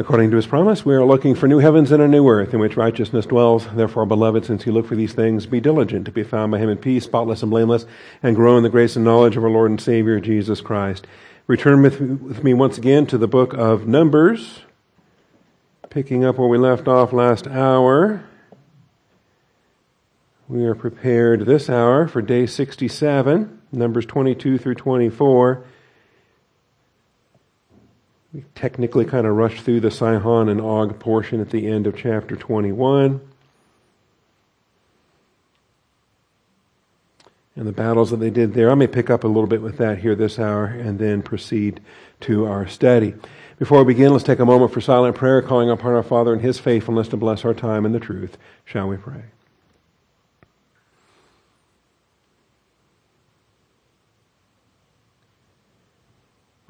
According to his promise, we are looking for new heavens and a new earth in which righteousness dwells. Therefore, beloved, since you look for these things, be diligent to be found by him in peace, spotless and blameless, and grow in the grace and knowledge of our Lord and Savior, Jesus Christ. Return with, with me once again to the book of Numbers, picking up where we left off last hour. We are prepared this hour for day 67, Numbers 22 through 24. We technically kind of rushed through the Sihon and Og portion at the end of chapter 21. And the battles that they did there. I may pick up a little bit with that here this hour and then proceed to our study. Before we begin, let's take a moment for silent prayer, calling upon our Father and His faithfulness to bless our time in the truth. Shall we pray?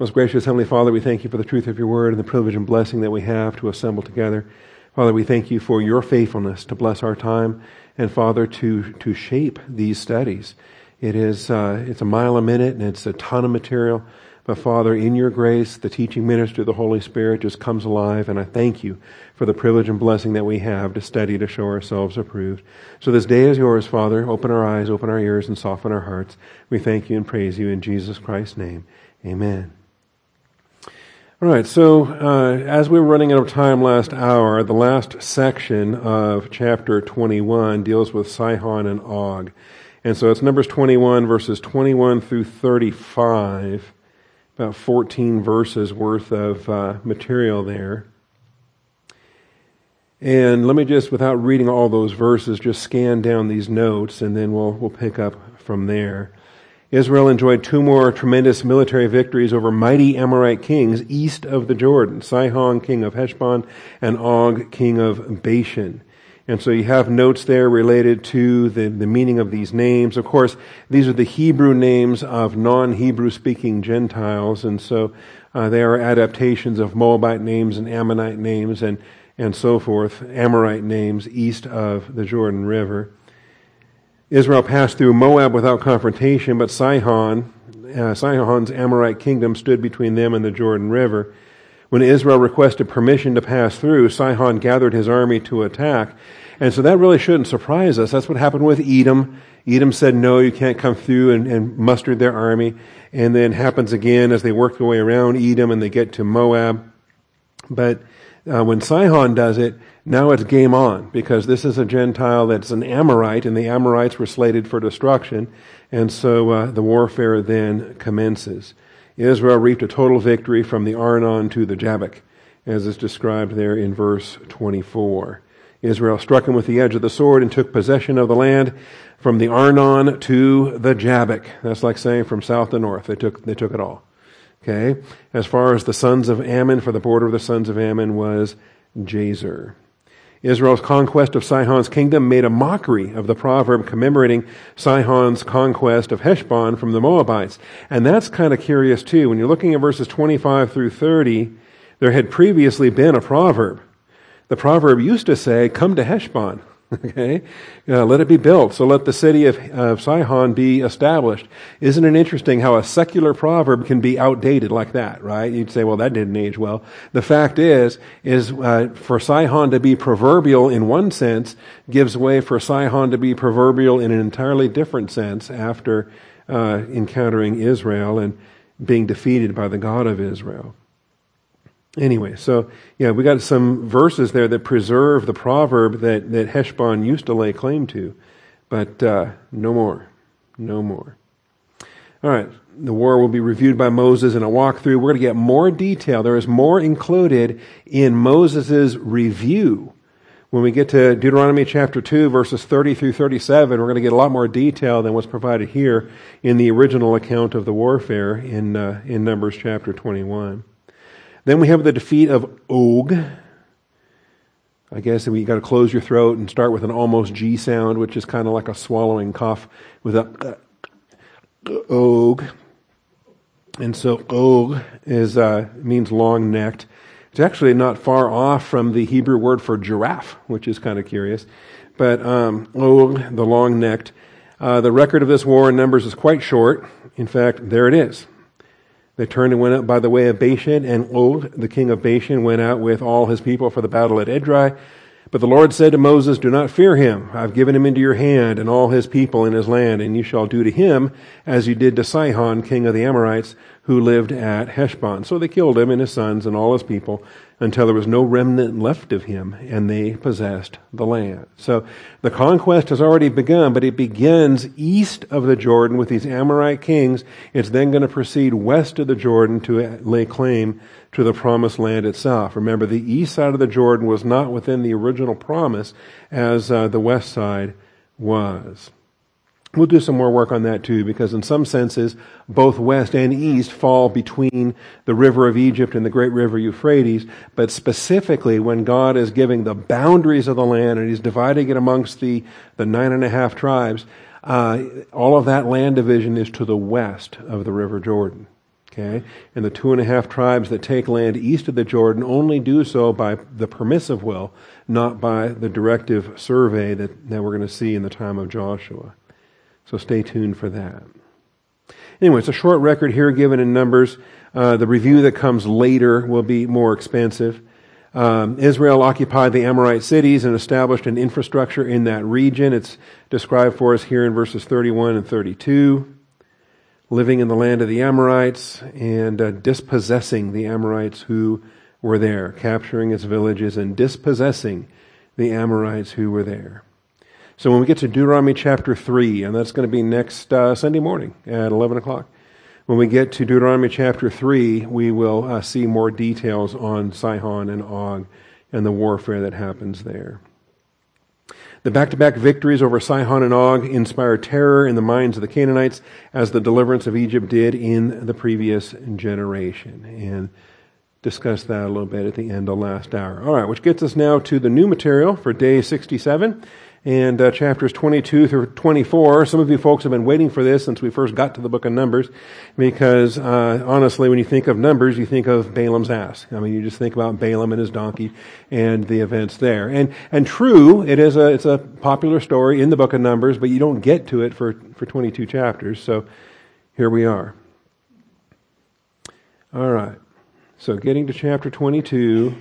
Most gracious Heavenly Father, we thank you for the truth of your word and the privilege and blessing that we have to assemble together. Father, we thank you for your faithfulness to bless our time and Father to, to shape these studies. It is, uh, it's a mile a minute and it's a ton of material. But Father, in your grace, the teaching ministry of the Holy Spirit just comes alive, and I thank you for the privilege and blessing that we have to study to show ourselves approved. So this day is yours, Father. Open our eyes, open our ears, and soften our hearts. We thank you and praise you in Jesus Christ's name. Amen. All right, so uh, as we were running out of time last hour, the last section of chapter 21 deals with Sihon and Og. And so it's Numbers 21, verses 21 through 35, about 14 verses worth of uh, material there. And let me just, without reading all those verses, just scan down these notes, and then we'll, we'll pick up from there. Israel enjoyed two more tremendous military victories over mighty Amorite kings east of the Jordan Sihon, king of Heshbon, and Og, king of Bashan. And so you have notes there related to the, the meaning of these names. Of course, these are the Hebrew names of non Hebrew speaking Gentiles, and so uh, they are adaptations of Moabite names and Ammonite names and, and so forth, Amorite names east of the Jordan River. Israel passed through Moab without confrontation, but Sihon, uh, Sihon's Amorite kingdom stood between them and the Jordan River. When Israel requested permission to pass through, Sihon gathered his army to attack. And so that really shouldn't surprise us. That's what happened with Edom. Edom said, no, you can't come through and, and mustered their army. And then happens again as they work their way around Edom and they get to Moab. But uh, when Sihon does it, now it's game on because this is a Gentile that's an Amorite, and the Amorites were slated for destruction, and so uh, the warfare then commences. Israel reaped a total victory from the Arnon to the Jabbok, as is described there in verse 24. Israel struck him with the edge of the sword and took possession of the land from the Arnon to the Jabbok. That's like saying from south to north. They took, they took it all. Okay? As far as the sons of Ammon, for the border of the sons of Ammon was Jazer. Israel's conquest of Sihon's kingdom made a mockery of the proverb commemorating Sihon's conquest of Heshbon from the Moabites. And that's kind of curious too. When you're looking at verses 25 through 30, there had previously been a proverb. The proverb used to say, come to Heshbon. Okay? Uh, let it be built. So let the city of, of Sihon be established. Isn't it interesting how a secular proverb can be outdated like that, right? You'd say, well, that didn't age well. The fact is, is uh, for Sihon to be proverbial in one sense gives way for Sihon to be proverbial in an entirely different sense after uh, encountering Israel and being defeated by the God of Israel. Anyway, so yeah, we got some verses there that preserve the proverb that, that Heshbon used to lay claim to, but uh, no more. No more. All right, the war will be reviewed by Moses in a walkthrough. We're going to get more detail. There is more included in Moses' review. When we get to Deuteronomy chapter 2, verses 30 through 37, we're going to get a lot more detail than what's provided here in the original account of the warfare in, uh, in Numbers chapter 21. Then we have the defeat of Og. I guess we got to close your throat and start with an almost G sound, which is kind of like a swallowing cough with a uh, Og. And so Og is uh, means long necked. It's actually not far off from the Hebrew word for giraffe, which is kind of curious. But um, Og, the long necked. Uh, the record of this war in Numbers is quite short. In fact, there it is. They turned and went up by the way of Bashan, and Og, the king of Bashan, went out with all his people for the battle at Edrei. But the Lord said to Moses, Do not fear him. I've given him into your hand and all his people in his land, and you shall do to him as you did to Sihon, king of the Amorites, who lived at Heshbon. So they killed him and his sons and all his people until there was no remnant left of him, and they possessed the land. So the conquest has already begun, but it begins east of the Jordan with these Amorite kings. It's then going to proceed west of the Jordan to lay claim to the promised land itself. Remember, the east side of the Jordan was not within the original promise as uh, the west side was. We'll do some more work on that too, because in some senses, both west and east fall between the river of Egypt and the great river Euphrates. But specifically, when God is giving the boundaries of the land and He's dividing it amongst the, the nine and a half tribes, uh, all of that land division is to the west of the river Jordan. Okay? And the two and a half tribes that take land east of the Jordan only do so by the permissive will, not by the directive survey that, that we're going to see in the time of Joshua. So stay tuned for that. Anyway, it's a short record here given in Numbers. Uh, the review that comes later will be more expensive. Um, Israel occupied the Amorite cities and established an infrastructure in that region. It's described for us here in verses 31 and 32 living in the land of the Amorites and uh, dispossessing the Amorites who were there, capturing its villages and dispossessing the Amorites who were there. So when we get to Deuteronomy chapter 3, and that's going to be next uh, Sunday morning at 11 o'clock, when we get to Deuteronomy chapter 3, we will uh, see more details on Sihon and Og and the warfare that happens there. The back-to-back victories over Sihon and Og inspire terror in the minds of the Canaanites as the deliverance of Egypt did in the previous generation. And discuss that a little bit at the end of last hour. All right, which gets us now to the new material for day 67 and uh, chapters 22 through 24. Some of you folks have been waiting for this since we first got to the book of Numbers, because uh, honestly, when you think of Numbers, you think of Balaam's ass. I mean, you just think about Balaam and his donkey and the events there. And and true, it is a it's a popular story in the book of Numbers, but you don't get to it for for 22 chapters. So here we are. All right. So getting to chapter 22.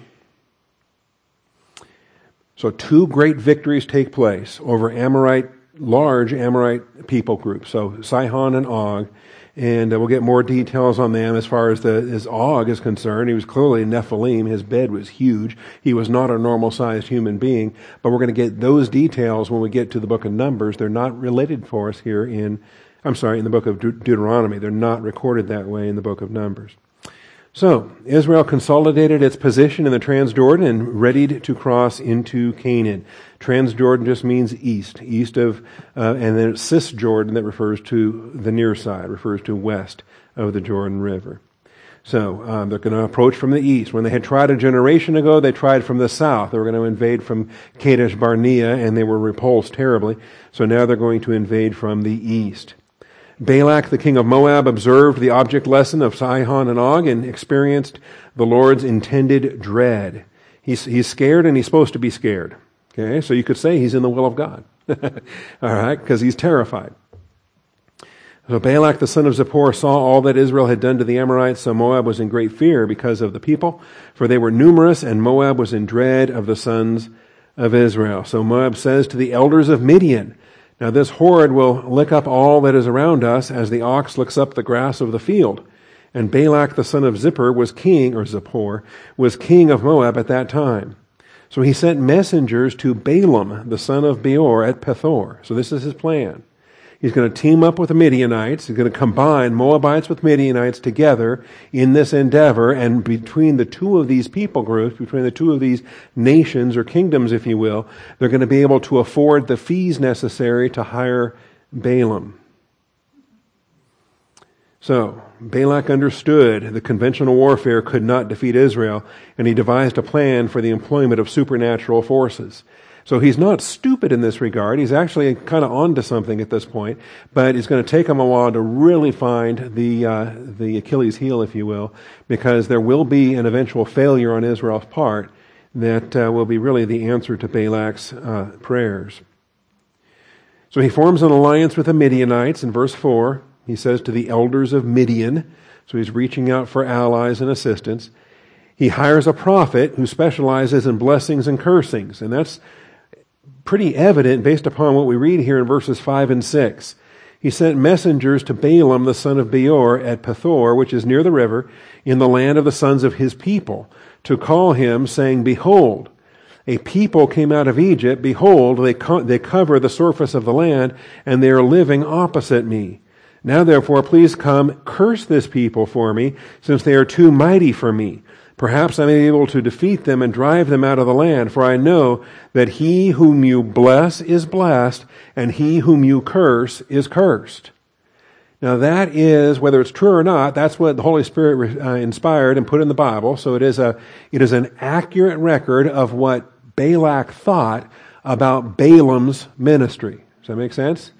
So two great victories take place over Amorite, large Amorite people groups. So Sihon and Og. And uh, we'll get more details on them as far as the as Og is concerned. He was clearly a Nephilim. His bed was huge. He was not a normal sized human being. But we're going to get those details when we get to the book of Numbers. They're not related for us here in, I'm sorry, in the book of De- Deuteronomy. They're not recorded that way in the book of Numbers. So, Israel consolidated its position in the Transjordan and readied to cross into Canaan. Transjordan just means east, east of, uh, and then Cisjordan that refers to the near side, refers to west of the Jordan River. So um, they're going to approach from the east. When they had tried a generation ago, they tried from the south. They were going to invade from Kadesh Barnea, and they were repulsed terribly. So now they're going to invade from the east. Balak, the king of Moab, observed the object lesson of Sihon and Og and experienced the Lord's intended dread. He's, he's scared and he's supposed to be scared. Okay, so you could say he's in the will of God. all right, because he's terrified. So Balak, the son of Zippor, saw all that Israel had done to the Amorites, so Moab was in great fear because of the people, for they were numerous, and Moab was in dread of the sons of Israel. So Moab says to the elders of Midian, now this horde will lick up all that is around us as the ox licks up the grass of the field. And Balak the son of Zippor was king, or Zippor, was king of Moab at that time. So he sent messengers to Balaam the son of Beor at Pethor. So this is his plan. He's going to team up with the Midianites. He's going to combine Moabites with Midianites together in this endeavor. And between the two of these people groups, between the two of these nations or kingdoms, if you will, they're going to be able to afford the fees necessary to hire Balaam. So, Balak understood the conventional warfare could not defeat Israel, and he devised a plan for the employment of supernatural forces. So he's not stupid in this regard. He's actually kind of onto something at this point, but it's going to take him a while to really find the uh, the Achilles heel, if you will, because there will be an eventual failure on Israel's part that uh, will be really the answer to Balak's uh, prayers. So he forms an alliance with the Midianites in verse four. He says to the elders of Midian. So he's reaching out for allies and assistance. He hires a prophet who specializes in blessings and cursings. And that's pretty evident based upon what we read here in verses 5 and 6. He sent messengers to Balaam the son of Beor at Pethor, which is near the river, in the land of the sons of his people, to call him, saying, Behold, a people came out of Egypt. Behold, they, co- they cover the surface of the land, and they are living opposite me. Now therefore, please come, curse this people for me, since they are too mighty for me. Perhaps I may be able to defeat them and drive them out of the land, for I know that he whom you bless is blessed, and he whom you curse is cursed. Now that is, whether it's true or not, that's what the Holy Spirit uh, inspired and put in the Bible. So it is a, it is an accurate record of what Balak thought about Balaam's ministry. Does that make sense?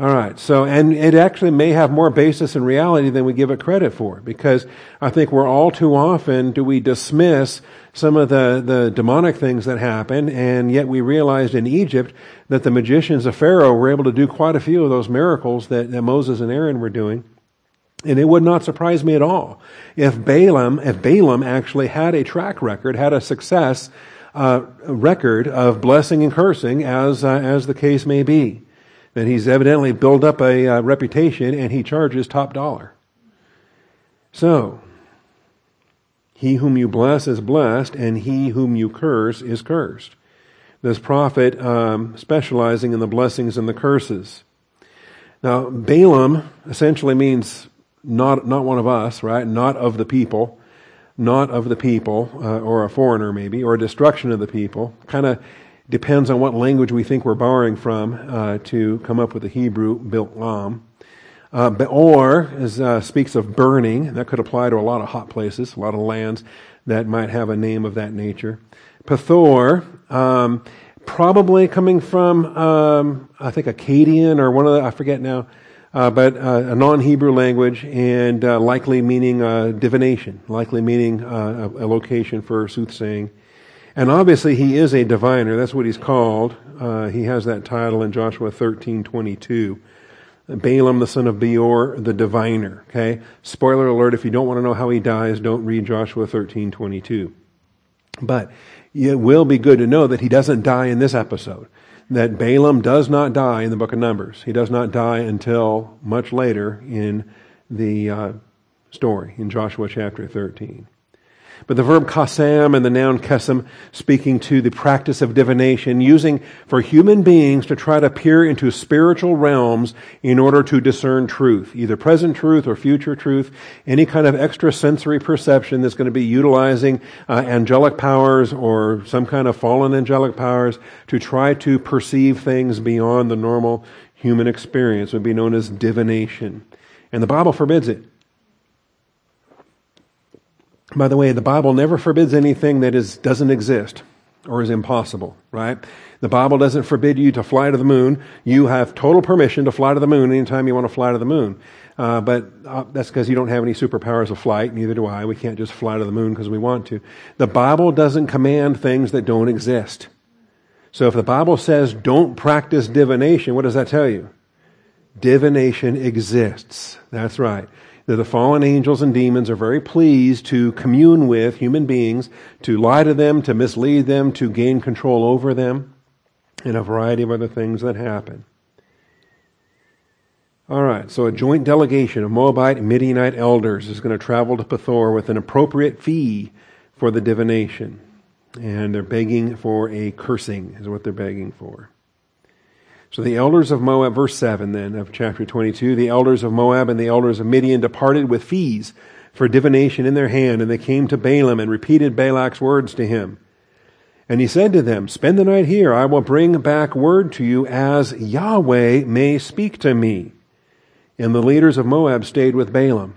All right. So, and it actually may have more basis in reality than we give it credit for, because I think we're all too often do we dismiss some of the, the demonic things that happen, and yet we realized in Egypt that the magicians of Pharaoh were able to do quite a few of those miracles that, that Moses and Aaron were doing. And it would not surprise me at all if Balaam, if Balaam actually had a track record, had a success uh, record of blessing and cursing, as uh, as the case may be that he's evidently built up a uh, reputation and he charges top dollar. So, he whom you bless is blessed, and he whom you curse is cursed. This prophet um, specializing in the blessings and the curses. Now, Balaam essentially means not not one of us, right? Not of the people, not of the people, uh, or a foreigner maybe, or destruction of the people. Kind of depends on what language we think we're borrowing from uh, to come up with the Hebrew Bilam. Uh, Beor is, uh, speaks of burning. That could apply to a lot of hot places, a lot of lands that might have a name of that nature. Pethor, um, probably coming from, um, I think, Akkadian or one of the, I forget now, uh, but uh, a non-Hebrew language and uh, likely meaning uh, divination, likely meaning a, a, location for soothsaying. And obviously, he is a diviner. That's what he's called. Uh, he has that title in Joshua 13 22. Balaam, the son of Beor, the diviner. Okay? Spoiler alert, if you don't want to know how he dies, don't read Joshua 13 22. But it will be good to know that he doesn't die in this episode. That Balaam does not die in the book of Numbers. He does not die until much later in the uh, story, in Joshua chapter 13. But the verb kasam and the noun kesem speaking to the practice of divination, using for human beings to try to peer into spiritual realms in order to discern truth, either present truth or future truth, any kind of extrasensory perception that's going to be utilizing uh, angelic powers or some kind of fallen angelic powers to try to perceive things beyond the normal human experience would be known as divination. And the Bible forbids it. By the way, the Bible never forbids anything that is, doesn't exist or is impossible, right? The Bible doesn't forbid you to fly to the moon. You have total permission to fly to the moon anytime you want to fly to the moon. Uh, but uh, that's because you don't have any superpowers of flight. Neither do I. We can't just fly to the moon because we want to. The Bible doesn't command things that don't exist. So if the Bible says don't practice divination, what does that tell you? Divination exists. That's right that the fallen angels and demons are very pleased to commune with human beings, to lie to them, to mislead them, to gain control over them, and a variety of other things that happen. All right, so a joint delegation of Moabite and Midianite elders is going to travel to Pethor with an appropriate fee for the divination. And they're begging for a cursing, is what they're begging for. So the elders of Moab, verse 7 then of chapter 22, the elders of Moab and the elders of Midian departed with fees for divination in their hand, and they came to Balaam and repeated Balak's words to him. And he said to them, Spend the night here. I will bring back word to you as Yahweh may speak to me. And the leaders of Moab stayed with Balaam.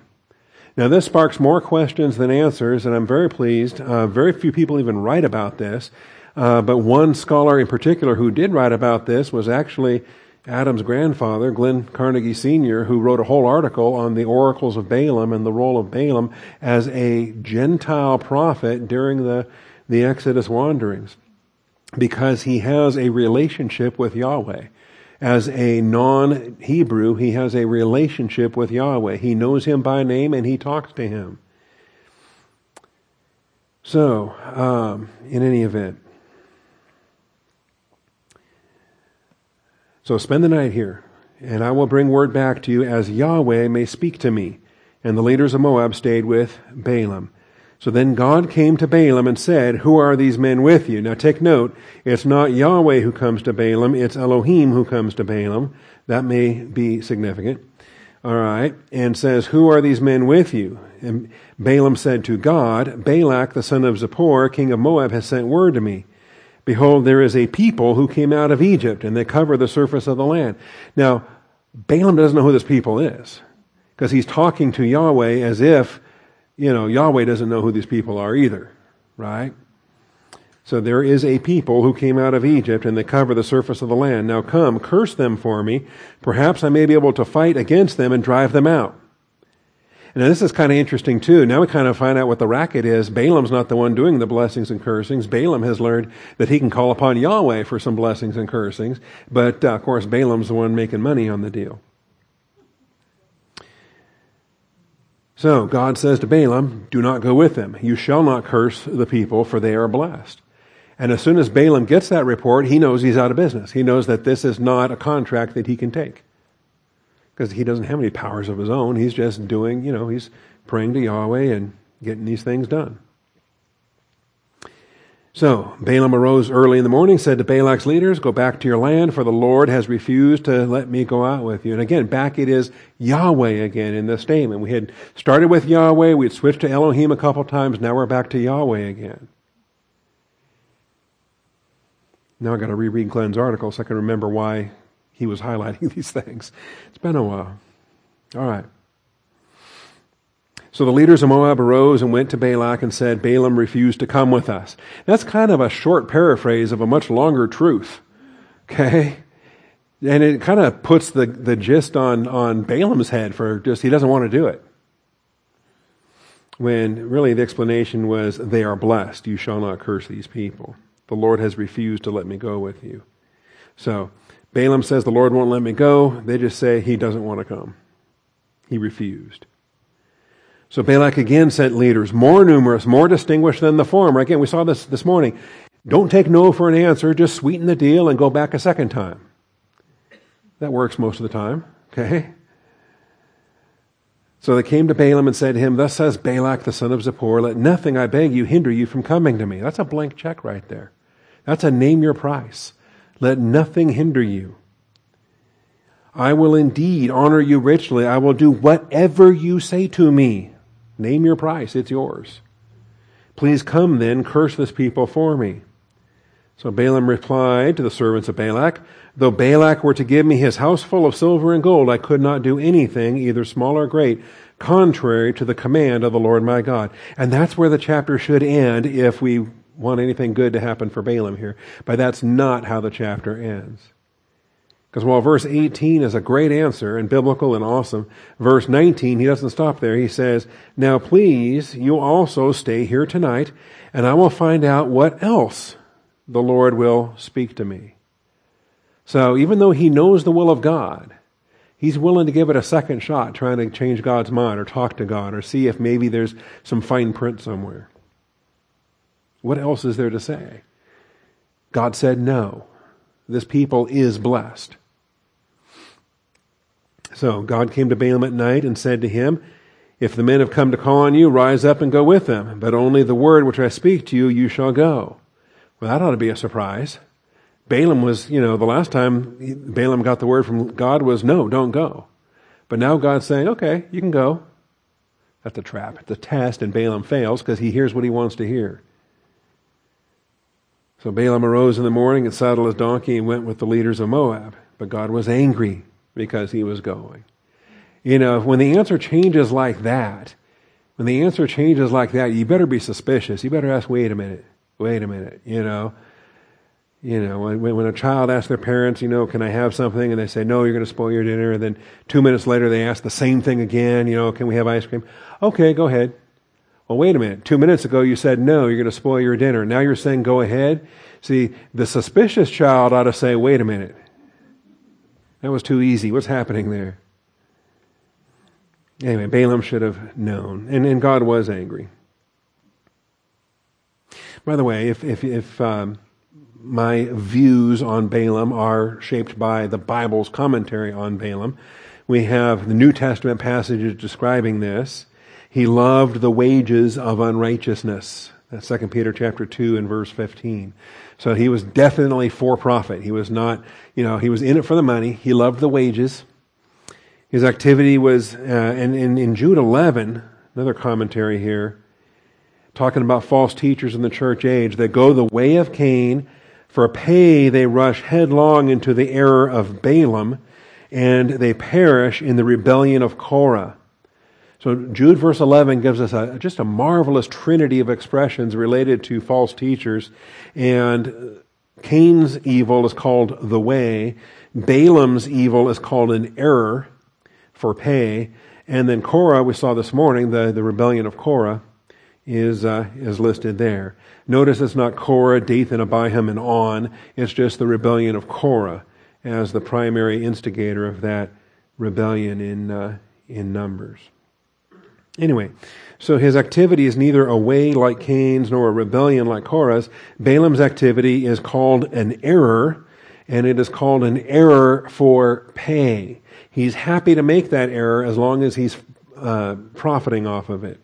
Now, this sparks more questions than answers, and I'm very pleased. Uh, very few people even write about this. Uh, but one scholar in particular who did write about this was actually Adam's grandfather, Glenn Carnegie Sr., who wrote a whole article on the oracles of Balaam and the role of Balaam as a Gentile prophet during the, the Exodus wanderings. Because he has a relationship with Yahweh. as a non-Hebrew, he has a relationship with Yahweh. He knows him by name and he talks to him. So, um, in any event, so spend the night here, and I will bring word back to you as Yahweh may speak to me. And the leaders of Moab stayed with Balaam. So then God came to Balaam and said, Who are these men with you? Now take note, it's not Yahweh who comes to Balaam, it's Elohim who comes to Balaam. That may be significant. All right. And says, Who are these men with you? And Balaam said to God, Balak, the son of Zippor, king of Moab, has sent word to me. Behold, there is a people who came out of Egypt, and they cover the surface of the land. Now, Balaam doesn't know who this people is, because he's talking to Yahweh as if, you know, Yahweh doesn't know who these people are either, right? So there is a people who came out of Egypt and they cover the surface of the land. Now come, curse them for me. Perhaps I may be able to fight against them and drive them out. And this is kind of interesting too. Now we kind of find out what the racket is. Balaam's not the one doing the blessings and cursings. Balaam has learned that he can call upon Yahweh for some blessings and cursings. But uh, of course, Balaam's the one making money on the deal. So God says to Balaam, Do not go with them. You shall not curse the people, for they are blessed. And as soon as Balaam gets that report, he knows he's out of business. He knows that this is not a contract that he can take. Because he doesn't have any powers of his own. He's just doing, you know, he's praying to Yahweh and getting these things done. So Balaam arose early in the morning, said to Balak's leaders, Go back to your land, for the Lord has refused to let me go out with you. And again, back it is Yahweh again in this statement. We had started with Yahweh, we had switched to Elohim a couple times, now we're back to Yahweh again. Now I've got to reread Glenn's article so I can remember why he was highlighting these things. It's been a while. All right. So the leaders of Moab arose and went to Balak and said, Balaam refused to come with us. That's kind of a short paraphrase of a much longer truth. Okay? And it kind of puts the, the gist on, on Balaam's head for just, he doesn't want to do it. When really the explanation was, they are blessed. You shall not curse these people. The Lord has refused to let me go with you. So Balaam says, The Lord won't let me go. They just say, He doesn't want to come. He refused. So Balak again sent leaders, more numerous, more distinguished than the former. Again, we saw this this morning. Don't take no for an answer, just sweeten the deal and go back a second time. That works most of the time, okay? So they came to Balaam and said to him, Thus says Balak the son of Zippor, let nothing, I beg you, hinder you from coming to me. That's a blank check right there. That's a name your price. Let nothing hinder you. I will indeed honor you richly. I will do whatever you say to me. Name your price. It's yours. Please come then, curse this people for me. So Balaam replied to the servants of Balak, Though Balak were to give me his house full of silver and gold, I could not do anything, either small or great, contrary to the command of the Lord my God. And that's where the chapter should end if we want anything good to happen for Balaam here. But that's not how the chapter ends. Because while verse 18 is a great answer and biblical and awesome, verse 19, he doesn't stop there. He says, Now please, you also stay here tonight, and I will find out what else the Lord will speak to me. So even though he knows the will of God, he's willing to give it a second shot, trying to change God's mind or talk to God or see if maybe there's some fine print somewhere. What else is there to say? God said no. This people is blessed. So God came to Balaam at night and said to him, If the men have come to call on you, rise up and go with them, but only the word which I speak to you, you shall go. Well, that ought to be a surprise. Balaam was, you know, the last time Balaam got the word from God was, no, don't go. But now God's saying, okay, you can go. That's a trap. It's a test, and Balaam fails because he hears what he wants to hear. So Balaam arose in the morning and saddled his donkey and went with the leaders of Moab. But God was angry because he was going. You know, when the answer changes like that, when the answer changes like that, you better be suspicious. You better ask, wait a minute, wait a minute, you know. You know, when, when a child asks their parents, you know, can I have something? And they say, no, you're going to spoil your dinner. And then two minutes later, they ask the same thing again, you know, can we have ice cream? Okay, go ahead. Well, wait a minute. Two minutes ago you said no, you're going to spoil your dinner. Now you're saying go ahead. See, the suspicious child ought to say, wait a minute. That was too easy. What's happening there? Anyway, Balaam should have known. And, and God was angry. By the way, if, if, if um, my views on Balaam are shaped by the Bible's commentary on Balaam, we have the New Testament passages describing this. He loved the wages of unrighteousness. That's 2 Peter chapter 2 and verse 15. So he was definitely for profit. He was not, you know, he was in it for the money. He loved the wages. His activity was, uh, and, and in Jude 11, another commentary here, talking about false teachers in the church age that go the way of Cain. For pay they rush headlong into the error of Balaam, and they perish in the rebellion of Korah. So Jude verse 11 gives us a, just a marvelous trinity of expressions related to false teachers. And Cain's evil is called the way. Balaam's evil is called an error for pay. And then Korah, we saw this morning, the, the rebellion of Korah is, uh, is listed there. Notice it's not Korah, Dathan, Abiram, and On. It's just the rebellion of Korah as the primary instigator of that rebellion in, uh, in Numbers. Anyway, so his activity is neither a way like Cain's nor a rebellion like Korah's. Balaam's activity is called an error, and it is called an error for pay. He's happy to make that error as long as he's uh, profiting off of it.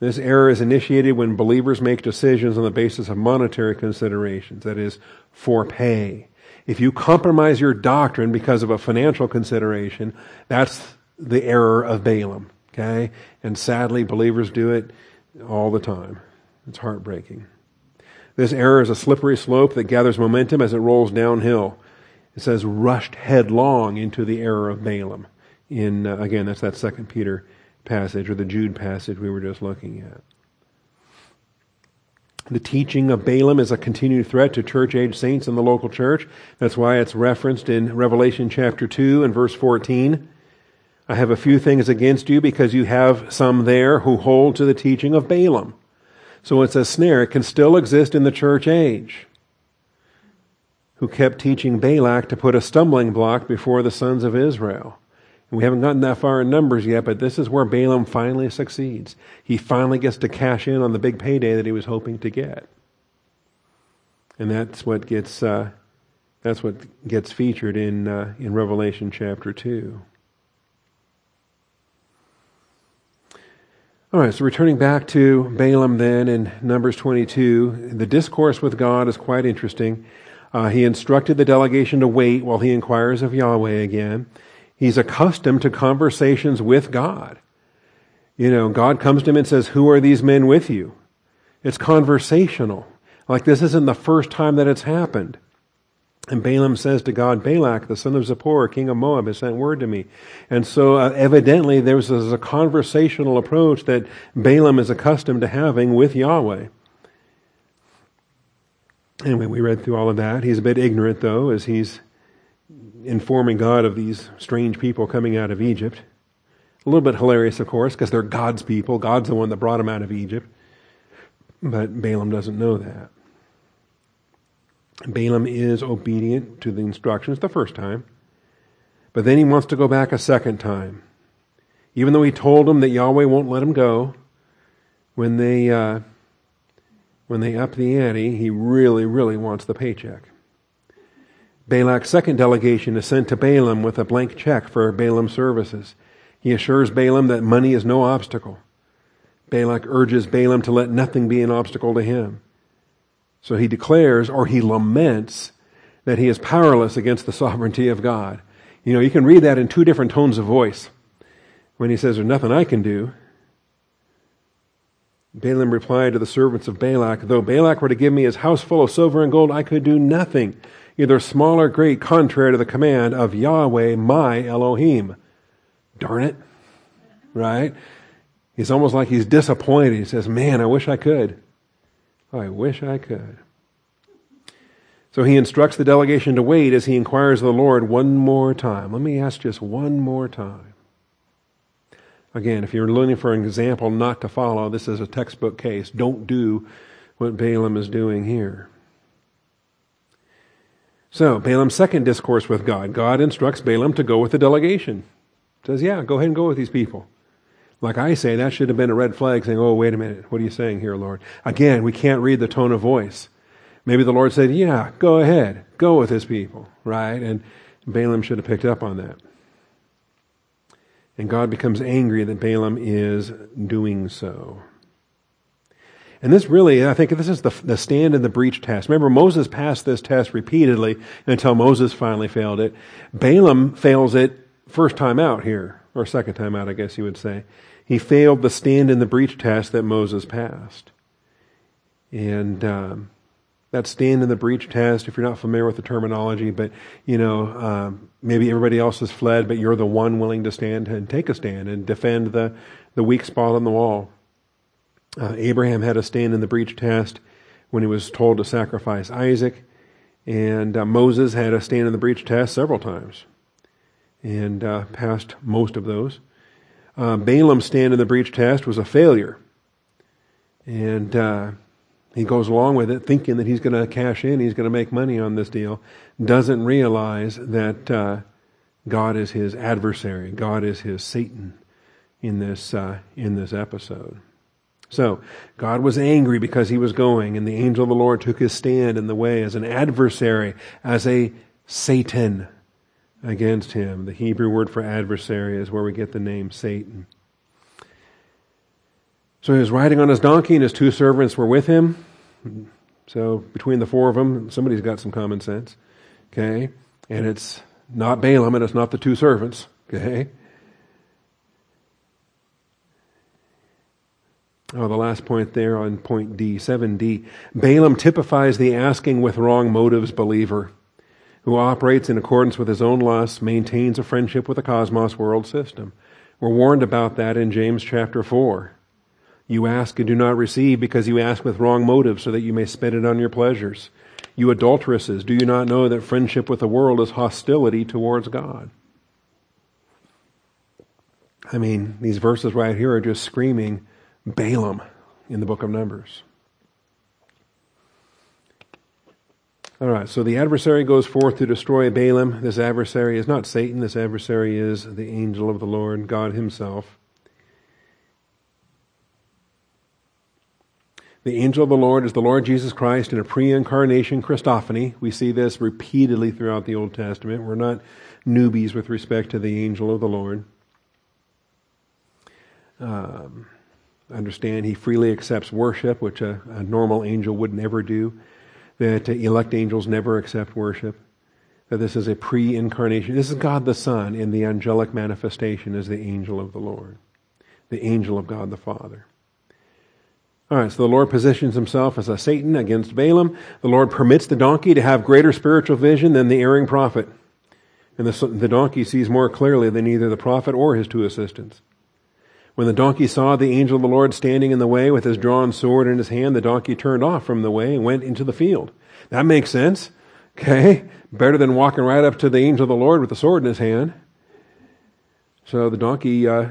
This error is initiated when believers make decisions on the basis of monetary considerations, that is, for pay. If you compromise your doctrine because of a financial consideration, that's the error of Balaam. Okay? And sadly, believers do it all the time. It's heartbreaking. This error is a slippery slope that gathers momentum as it rolls downhill. It says rushed headlong into the error of Balaam. In uh, again, that's that Second Peter passage or the Jude passage we were just looking at. The teaching of Balaam is a continued threat to church age saints in the local church. That's why it's referenced in Revelation chapter 2 and verse 14. I have a few things against you because you have some there who hold to the teaching of Balaam. So it's a snare. It can still exist in the church age. Who kept teaching Balak to put a stumbling block before the sons of Israel. And we haven't gotten that far in numbers yet, but this is where Balaam finally succeeds. He finally gets to cash in on the big payday that he was hoping to get. And that's what gets, uh, that's what gets featured in, uh, in Revelation chapter 2. All right, so returning back to Balaam then in Numbers 22, the discourse with God is quite interesting. Uh, he instructed the delegation to wait while he inquires of Yahweh again. He's accustomed to conversations with God. You know, God comes to him and says, Who are these men with you? It's conversational. Like this isn't the first time that it's happened. And Balaam says to God, Balak, the son of Zippor, king of Moab, has sent word to me. And so uh, evidently there's a conversational approach that Balaam is accustomed to having with Yahweh. Anyway, we read through all of that. He's a bit ignorant, though, as he's informing God of these strange people coming out of Egypt. A little bit hilarious, of course, because they're God's people. God's the one that brought them out of Egypt. But Balaam doesn't know that. Balaam is obedient to the instructions the first time, but then he wants to go back a second time. Even though he told them that Yahweh won't let him go, when they uh, when they up the ante, he really, really wants the paycheck. Balak's second delegation is sent to Balaam with a blank check for Balaam's services. He assures Balaam that money is no obstacle. Balak urges Balaam to let nothing be an obstacle to him. So he declares or he laments that he is powerless against the sovereignty of God. You know, you can read that in two different tones of voice. When he says, There's nothing I can do. Balaam replied to the servants of Balak, Though Balak were to give me his house full of silver and gold, I could do nothing, either small or great, contrary to the command of Yahweh, my Elohim. Darn it. Right? He's almost like he's disappointed. He says, Man, I wish I could. I wish I could. So he instructs the delegation to wait as he inquires of the Lord one more time. Let me ask just one more time. Again, if you're looking for an example not to follow, this is a textbook case. Don't do what Balaam is doing here. So, Balaam's second discourse with God. God instructs Balaam to go with the delegation. Says, yeah, go ahead and go with these people. Like I say, that should have been a red flag saying, oh, wait a minute, what are you saying here, Lord? Again, we can't read the tone of voice. Maybe the Lord said, yeah, go ahead, go with his people, right? And Balaam should have picked up on that. And God becomes angry that Balaam is doing so. And this really, I think this is the, the stand in the breach test. Remember, Moses passed this test repeatedly until Moses finally failed it. Balaam fails it first time out here, or second time out, I guess you would say. He failed the stand in the breach test that Moses passed. And um, that stand in the breach test, if you're not familiar with the terminology, but you know, um, maybe everybody else has fled, but you're the one willing to stand and take a stand and defend the, the weak spot on the wall. Uh, Abraham had a stand in the breach test when he was told to sacrifice Isaac, and uh, Moses had a stand in the breach test several times, and uh, passed most of those. Uh, Balaam's stand in the breach test was a failure, and uh, he goes along with it thinking that he's going to cash in, he's going to make money on this deal, doesn't realize that uh, God is his adversary, God is his Satan in this, uh, in this episode. So, God was angry because he was going, and the angel of the Lord took his stand in the way as an adversary, as a Satan against him. The Hebrew word for adversary is where we get the name Satan. So he was riding on his donkey, and his two servants were with him. So between the four of them, somebody's got some common sense. Okay? And it's not Balaam, and it's not the two servants. Okay? Oh, the last point there on point D, 7D. Balaam typifies the asking with wrong motives believer who operates in accordance with his own lusts, maintains a friendship with the cosmos world system. We're warned about that in James chapter 4. You ask and do not receive because you ask with wrong motives so that you may spend it on your pleasures. You adulteresses, do you not know that friendship with the world is hostility towards God? I mean, these verses right here are just screaming Balaam in the book of Numbers. All right, so the adversary goes forth to destroy Balaam. This adversary is not Satan, this adversary is the angel of the Lord, God Himself. The angel of the Lord is the Lord Jesus Christ in a pre incarnation Christophany. We see this repeatedly throughout the Old Testament. We're not newbies with respect to the angel of the Lord. Um, understand he freely accepts worship, which a, a normal angel would never do. That elect angels never accept worship. That this is a pre incarnation. This is God the Son in the angelic manifestation as the angel of the Lord, the angel of God the Father. All right, so the Lord positions himself as a Satan against Balaam. The Lord permits the donkey to have greater spiritual vision than the erring prophet. And the, the donkey sees more clearly than either the prophet or his two assistants. When the donkey saw the angel of the Lord standing in the way with his drawn sword in his hand, the donkey turned off from the way and went into the field. That makes sense. Okay? Better than walking right up to the angel of the Lord with the sword in his hand. So the donkey uh,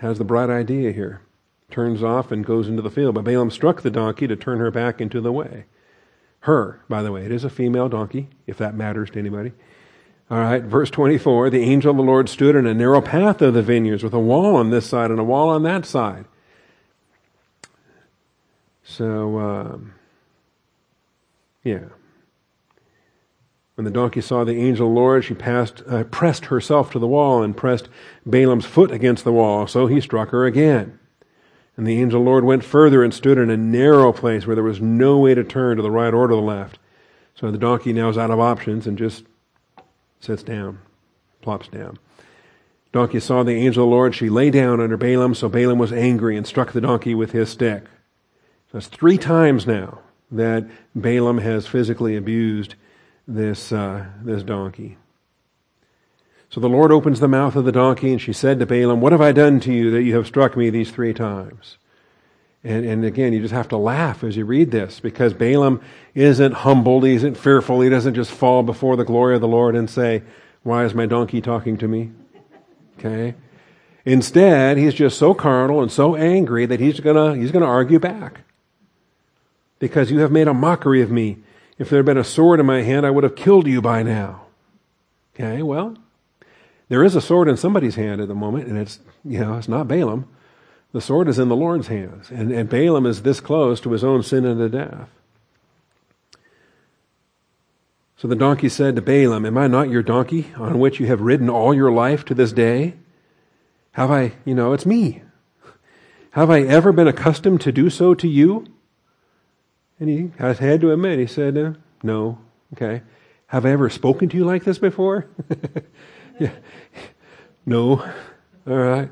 has the bright idea here turns off and goes into the field. But Balaam struck the donkey to turn her back into the way. Her, by the way, it is a female donkey, if that matters to anybody. All right, verse 24 the angel of the Lord stood in a narrow path of the vineyards with a wall on this side and a wall on that side. So, um, yeah. When the donkey saw the angel of the Lord, she passed, uh, pressed herself to the wall and pressed Balaam's foot against the wall. So he struck her again. And the angel of the Lord went further and stood in a narrow place where there was no way to turn to the right or to the left. So the donkey now is out of options and just sits down, plops down. Donkey saw the angel of the Lord. She lay down under Balaam, so Balaam was angry and struck the donkey with his stick. That's three times now that Balaam has physically abused this, uh, this donkey. So the Lord opens the mouth of the donkey, and she said to Balaam, What have I done to you that you have struck me these three times? And, and again, you just have to laugh as you read this because Balaam isn't humbled, he isn't fearful, he doesn't just fall before the glory of the Lord and say, Why is my donkey talking to me? Okay? Instead, he's just so carnal and so angry that he's gonna, he's gonna argue back. Because you have made a mockery of me If there had been a sword in my hand, I would have killed you by now. Okay, well, there is a sword in somebody's hand at the moment, and it's, you know, it's not Balaam. The sword is in the Lord's hands. And, and Balaam is this close to his own sin and to death. So the donkey said to Balaam, Am I not your donkey on which you have ridden all your life to this day? Have I, you know, it's me. Have I ever been accustomed to do so to you? And he had to admit, he said, uh, No. Okay. Have I ever spoken to you like this before? yeah. No. All right.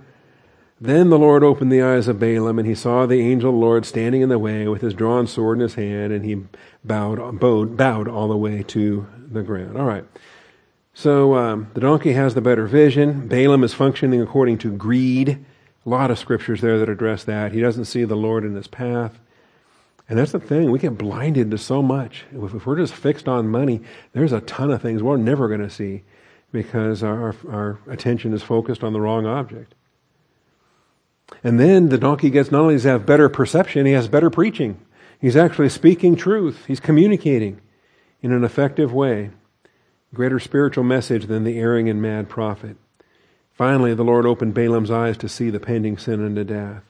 Then the Lord opened the eyes of Balaam, and he saw the angel of the Lord standing in the way with his drawn sword in his hand, and he bowed, bowed, bowed all the way to the ground. All right. So um, the donkey has the better vision. Balaam is functioning according to greed. A lot of scriptures there that address that. He doesn't see the Lord in his path. And that's the thing, we get blinded to so much. If we're just fixed on money, there's a ton of things we're never going to see because our, our attention is focused on the wrong object. And then the donkey gets not only does have better perception, he has better preaching. He's actually speaking truth. He's communicating in an effective way. Greater spiritual message than the erring and mad prophet. Finally, the Lord opened Balaam's eyes to see the pending sin unto death.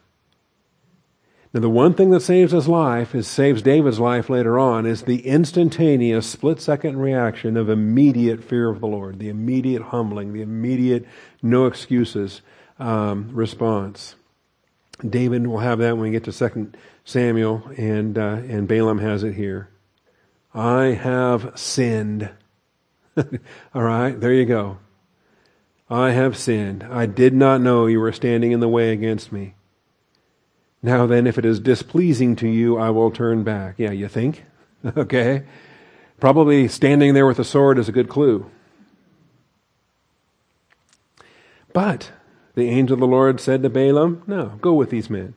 Now, the one thing that saves his life, is saves David's life later on, is the instantaneous split second reaction of immediate fear of the Lord, the immediate humbling, the immediate no excuses um, response. David will have that when we get to Second Samuel, and uh, and Balaam has it here. I have sinned. All right, there you go. I have sinned. I did not know you were standing in the way against me. Now then, if it is displeasing to you, I will turn back. Yeah, you think? okay. Probably standing there with a sword is a good clue. But the angel of the Lord said to Balaam, No, go with these men,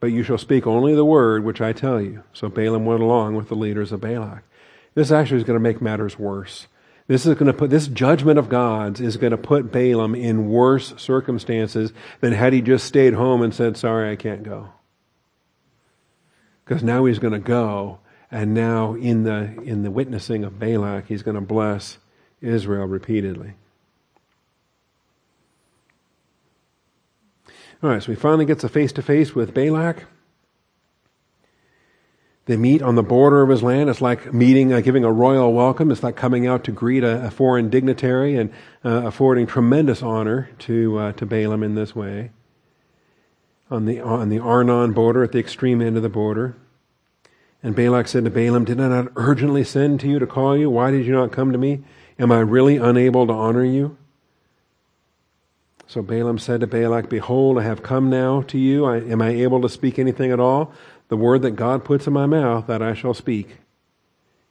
but you shall speak only the word which I tell you. So Balaam went along with the leaders of Balak. This actually is going to make matters worse. This is going to put, this judgment of God's is going to put Balaam in worse circumstances than had he just stayed home and said, sorry, I can't go. Because now he's going to go, and now in the, in the witnessing of Balak, he's going to bless Israel repeatedly. All right, so he finally gets a face to face with Balak. They meet on the border of his land. It's like meeting, uh, giving a royal welcome. It's like coming out to greet a, a foreign dignitary and uh, affording tremendous honor to uh, to Balaam in this way. On the on the Arnon border, at the extreme end of the border, and Balak said to Balaam, "Did I not urgently send to you to call you? Why did you not come to me? Am I really unable to honor you?" So Balaam said to Balak, Behold, I have come now to you. I, am I able to speak anything at all? the word that God puts in my mouth, that I shall speak.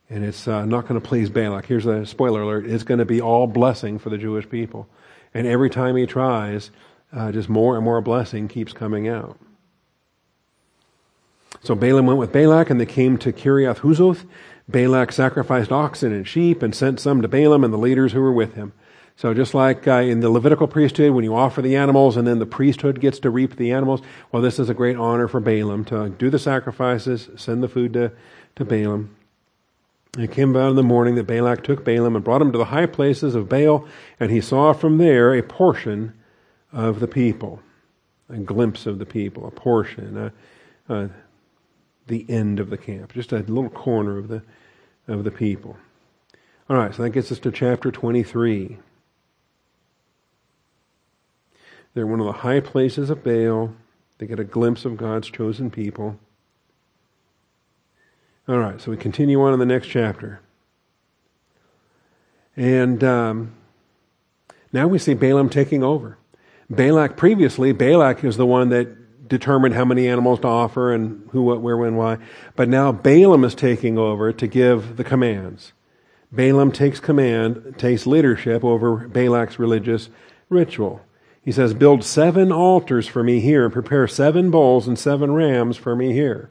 And it's uh, not going to please Balak. Here's a spoiler alert. It's going to be all blessing for the Jewish people. And every time he tries, uh, just more and more blessing keeps coming out. So Balaam went with Balak, and they came to Kiriath Huzoth. Balak sacrificed oxen and sheep and sent some to Balaam and the leaders who were with him. So just like uh, in the Levitical priesthood, when you offer the animals and then the priesthood gets to reap the animals, well, this is a great honor for Balaam to do the sacrifices, send the food to, to Balaam. it came about in the morning that Balak took Balaam and brought him to the high places of Baal, and he saw from there a portion of the people, a glimpse of the people, a portion, the end of the camp, just a little corner of the of the people. All right, so that gets us to chapter 23. They're one of the high places of Baal. They get a glimpse of God's chosen people. All right, so we continue on in the next chapter. And um, now we see Balaam taking over. Balak, previously, Balak is the one that determined how many animals to offer and who, what, where, when, why. But now Balaam is taking over to give the commands. Balaam takes command, takes leadership over Balak's religious ritual. He says, Build seven altars for me here and prepare seven bulls and seven rams for me here.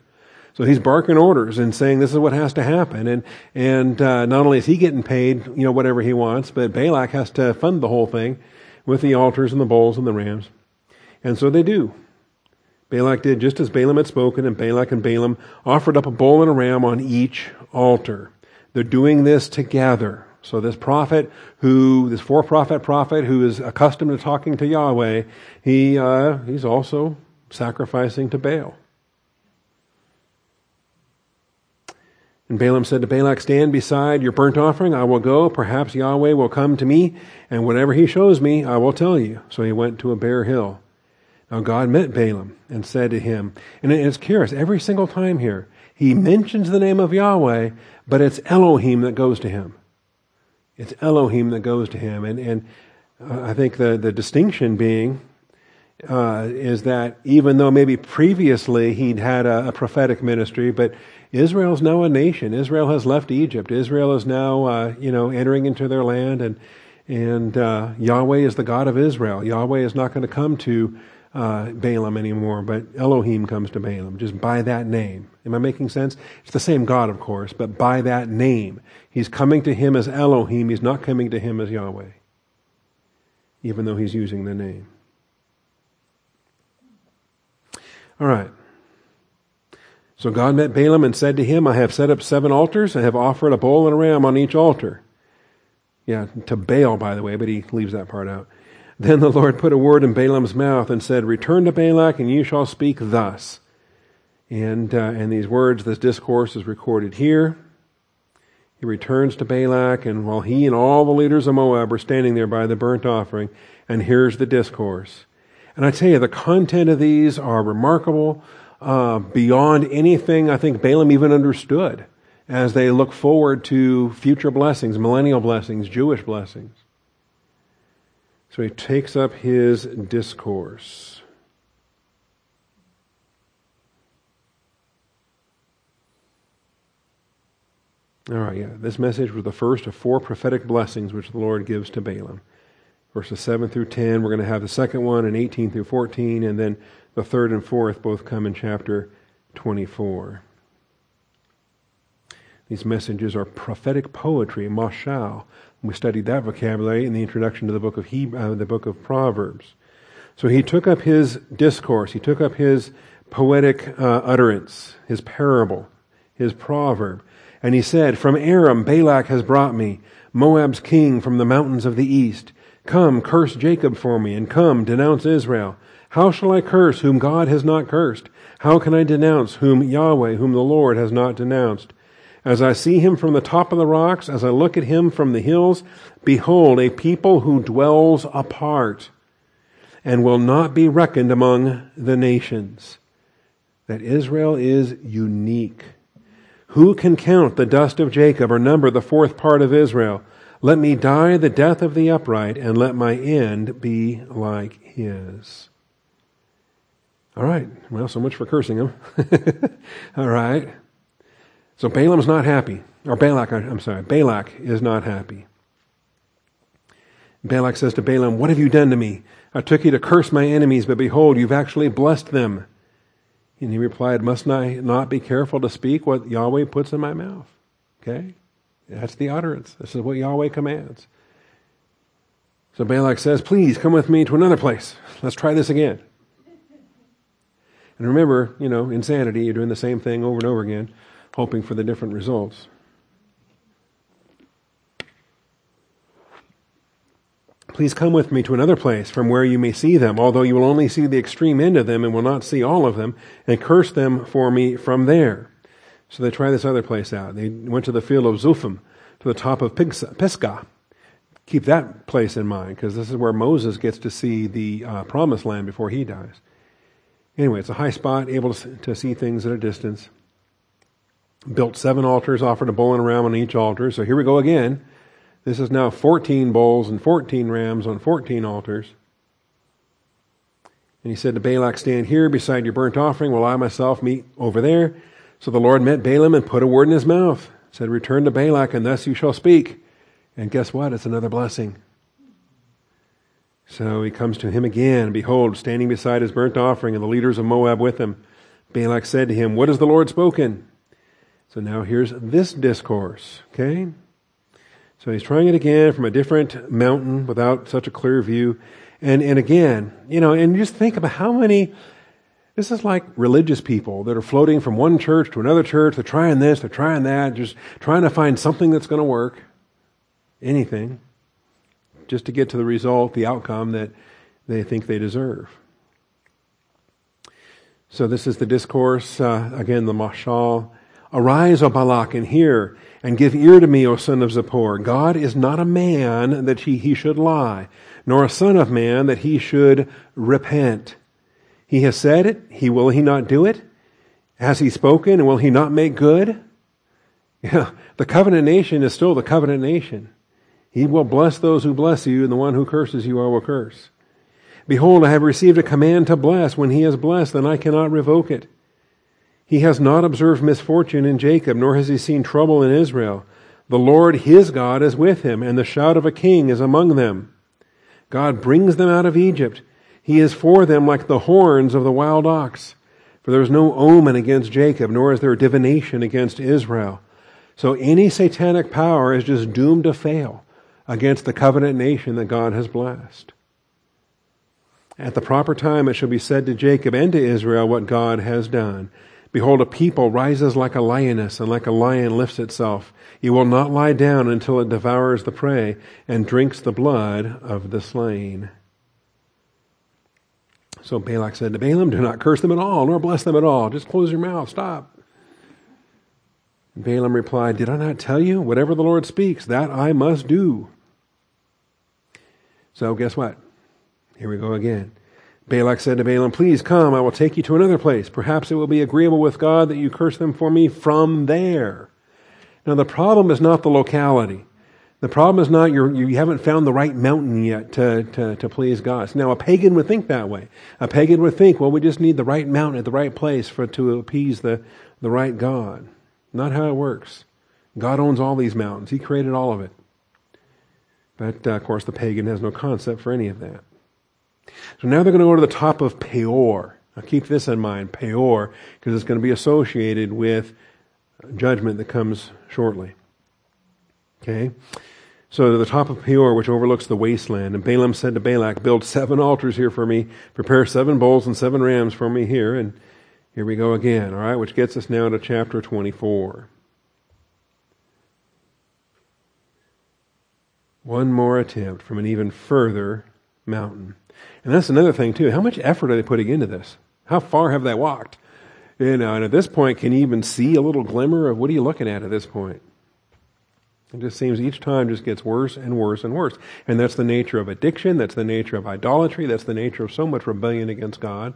So he's barking orders and saying this is what has to happen. And, and uh, not only is he getting paid, you know, whatever he wants, but Balak has to fund the whole thing with the altars and the bulls and the rams. And so they do. Balak did just as Balaam had spoken, and Balak and Balaam offered up a bull and a ram on each altar. They're doing this together. So this prophet who, this for-profit prophet who is accustomed to talking to Yahweh, he, uh, he's also sacrificing to Baal. And Balaam said to Balak, Stand beside your burnt offering. I will go. Perhaps Yahweh will come to me, and whatever he shows me, I will tell you. So he went to a bare hill. Now God met Balaam and said to him, and it's curious, every single time here, he mentions the name of Yahweh, but it's Elohim that goes to him. It's Elohim that goes to him. And, and uh, I think the, the distinction being uh, is that even though maybe previously he'd had a, a prophetic ministry, but Israel's now a nation. Israel has left Egypt. Israel is now, uh, you know, entering into their land, and and uh, Yahweh is the God of Israel. Yahweh is not going to come to uh, Balaam anymore, but Elohim comes to Balaam just by that name. Am I making sense? It's the same God, of course, but by that name, he's coming to him as Elohim. He's not coming to him as Yahweh, even though he's using the name. All right. So God met Balaam and said to him, I have set up seven altars. I have offered a bull and a ram on each altar. Yeah, to Baal, by the way, but he leaves that part out. Then the Lord put a word in Balaam's mouth and said, Return to Balak, and you shall speak thus. And, uh, and these words, this discourse is recorded here. He returns to Balak, and while he and all the leaders of Moab are standing there by the burnt offering, and here's the discourse. And I tell you, the content of these are remarkable uh, beyond anything I think Balaam even understood as they look forward to future blessings, millennial blessings, Jewish blessings. So he takes up his discourse. All right, yeah. This message was the first of four prophetic blessings which the Lord gives to Balaam. Verses 7 through 10. We're going to have the second one in 18 through 14, and then the third and fourth both come in chapter 24. These messages are prophetic poetry, mashal. We studied that vocabulary in the introduction to the book of Hebrew, uh, the book of Proverbs. So he took up his discourse, he took up his poetic uh, utterance, his parable, his proverb, and he said, From Aram Balak has brought me, Moab's king from the mountains of the east. Come, curse Jacob for me, and come, denounce Israel. How shall I curse whom God has not cursed? How can I denounce whom Yahweh, whom the Lord has not denounced? As I see him from the top of the rocks, as I look at him from the hills, behold, a people who dwells apart and will not be reckoned among the nations. That Israel is unique. Who can count the dust of Jacob or number the fourth part of Israel? Let me die the death of the upright, and let my end be like his. All right. Well, so much for cursing him. All right. So Balaam's not happy. Or Balak, I'm sorry, Balak is not happy. Balak says to Balaam, What have you done to me? I took you to curse my enemies, but behold, you've actually blessed them. And he replied, Must I not be careful to speak what Yahweh puts in my mouth? Okay? That's the utterance. This is what Yahweh commands. So Balak says, Please come with me to another place. Let's try this again. And remember, you know, insanity, you're doing the same thing over and over again, hoping for the different results. Please come with me to another place from where you may see them, although you will only see the extreme end of them and will not see all of them, and curse them for me from there. So they try this other place out. They went to the field of Zuphim, to the top of Pisgah. Keep that place in mind, because this is where Moses gets to see the uh, promised land before he dies. Anyway, it's a high spot, able to see things at a distance. Built seven altars, offered a bull and a ram on each altar. So here we go again. This is now 14 bulls and 14 rams on 14 altars. And he said to Balak, Stand here beside your burnt offering while I myself meet over there. So the Lord met Balaam and put a word in his mouth. Said, Return to Balak, and thus you shall speak. And guess what? It's another blessing. So he comes to him again. Behold, standing beside his burnt offering, and the leaders of Moab with him. Balak said to him, What has the Lord spoken? So now here's this discourse, okay? So he's trying it again from a different mountain without such a clear view. And, and again, you know, and just think about how many, This is like religious people that are floating from one church to another church. They're trying this, they're trying that, just trying to find something that's going to work. Anything. Just to get to the result, the outcome that they think they deserve. So this is the discourse, uh, again, the mashal. Arise, O Balak, and hear, and give ear to me, O son of Zippor. God is not a man that he, he should lie, nor a son of man that he should repent. He has said it. He will he not do it? Has he spoken and will he not make good? Yeah, the covenant nation is still the covenant nation. He will bless those who bless you, and the one who curses you I will curse. Behold, I have received a command to bless. When he has blessed, then I cannot revoke it. He has not observed misfortune in Jacob, nor has he seen trouble in Israel. The Lord his God is with him, and the shout of a king is among them. God brings them out of Egypt. He is for them like the horns of the wild ox. For there is no omen against Jacob, nor is there divination against Israel. So any satanic power is just doomed to fail against the covenant nation that God has blessed. At the proper time it shall be said to Jacob and to Israel what God has done. Behold, a people rises like a lioness, and like a lion lifts itself. It will not lie down until it devours the prey and drinks the blood of the slain. So Balak said to Balaam, Do not curse them at all, nor bless them at all. Just close your mouth. Stop. Balaam replied, Did I not tell you? Whatever the Lord speaks, that I must do. So guess what? Here we go again. Balak said to Balaam, Please come, I will take you to another place. Perhaps it will be agreeable with God that you curse them for me from there. Now, the problem is not the locality. The problem is not you're, you haven't found the right mountain yet to, to, to please God. Now, a pagan would think that way. A pagan would think, well, we just need the right mountain at the right place for to appease the, the right God. Not how it works. God owns all these mountains. He created all of it. But, uh, of course, the pagan has no concept for any of that. So now they're going to go to the top of Peor. Now keep this in mind, Peor, because it's going to be associated with judgment that comes shortly. Okay? So to the top of Peor, which overlooks the wasteland, and Balaam said to Balak, Build seven altars here for me, prepare seven bulls and seven rams for me here, and here we go again, all right, which gets us now to chapter 24. One more attempt from an even further mountain. And that's another thing, too. How much effort are they putting into this? How far have they walked? You know, and at this point, can you even see a little glimmer of what are you looking at at this point? It just seems each time just gets worse and worse and worse. And that's the nature of addiction, that's the nature of idolatry, that's the nature of so much rebellion against God.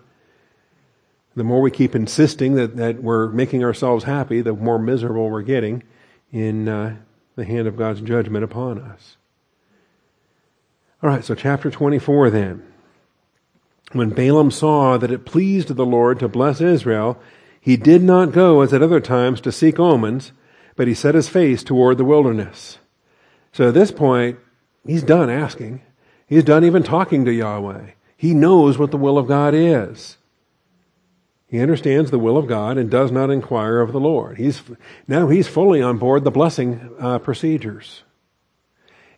The more we keep insisting that, that we're making ourselves happy, the more miserable we're getting in uh, the hand of God's judgment upon us. All right, so chapter 24 then. When Balaam saw that it pleased the Lord to bless Israel, he did not go as at other times to seek omens, but he set his face toward the wilderness. So at this point, he's done asking. He's done even talking to Yahweh. He knows what the will of God is. He understands the will of God and does not inquire of the Lord. He's, now he's fully on board the blessing uh, procedures.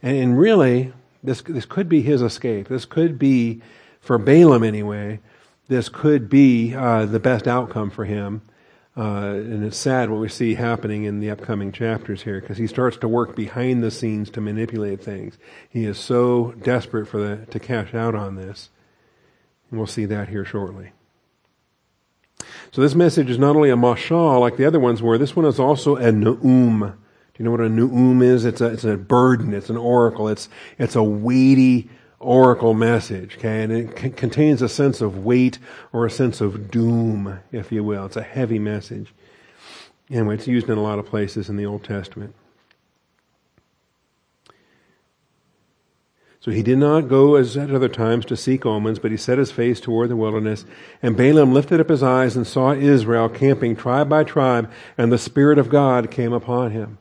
And, and really, this, this could be his escape. This could be, for Balaam anyway, this could be uh, the best outcome for him uh, and it's sad what we see happening in the upcoming chapters here because he starts to work behind the scenes to manipulate things. He is so desperate for the, to cash out on this. And we'll see that here shortly. So this message is not only a mashal like the other ones were, this one is also a nu'um. Do you know what a nu'um is? It's a, it's a burden. It's an oracle. It's, it's a weighty oracle message, okay? And it c- contains a sense of weight or a sense of doom, if you will. It's a heavy message. Anyway, it's used in a lot of places in the Old Testament. So he did not go as at other times to seek omens, but he set his face toward the wilderness. And Balaam lifted up his eyes and saw Israel camping tribe by tribe, and the Spirit of God came upon him.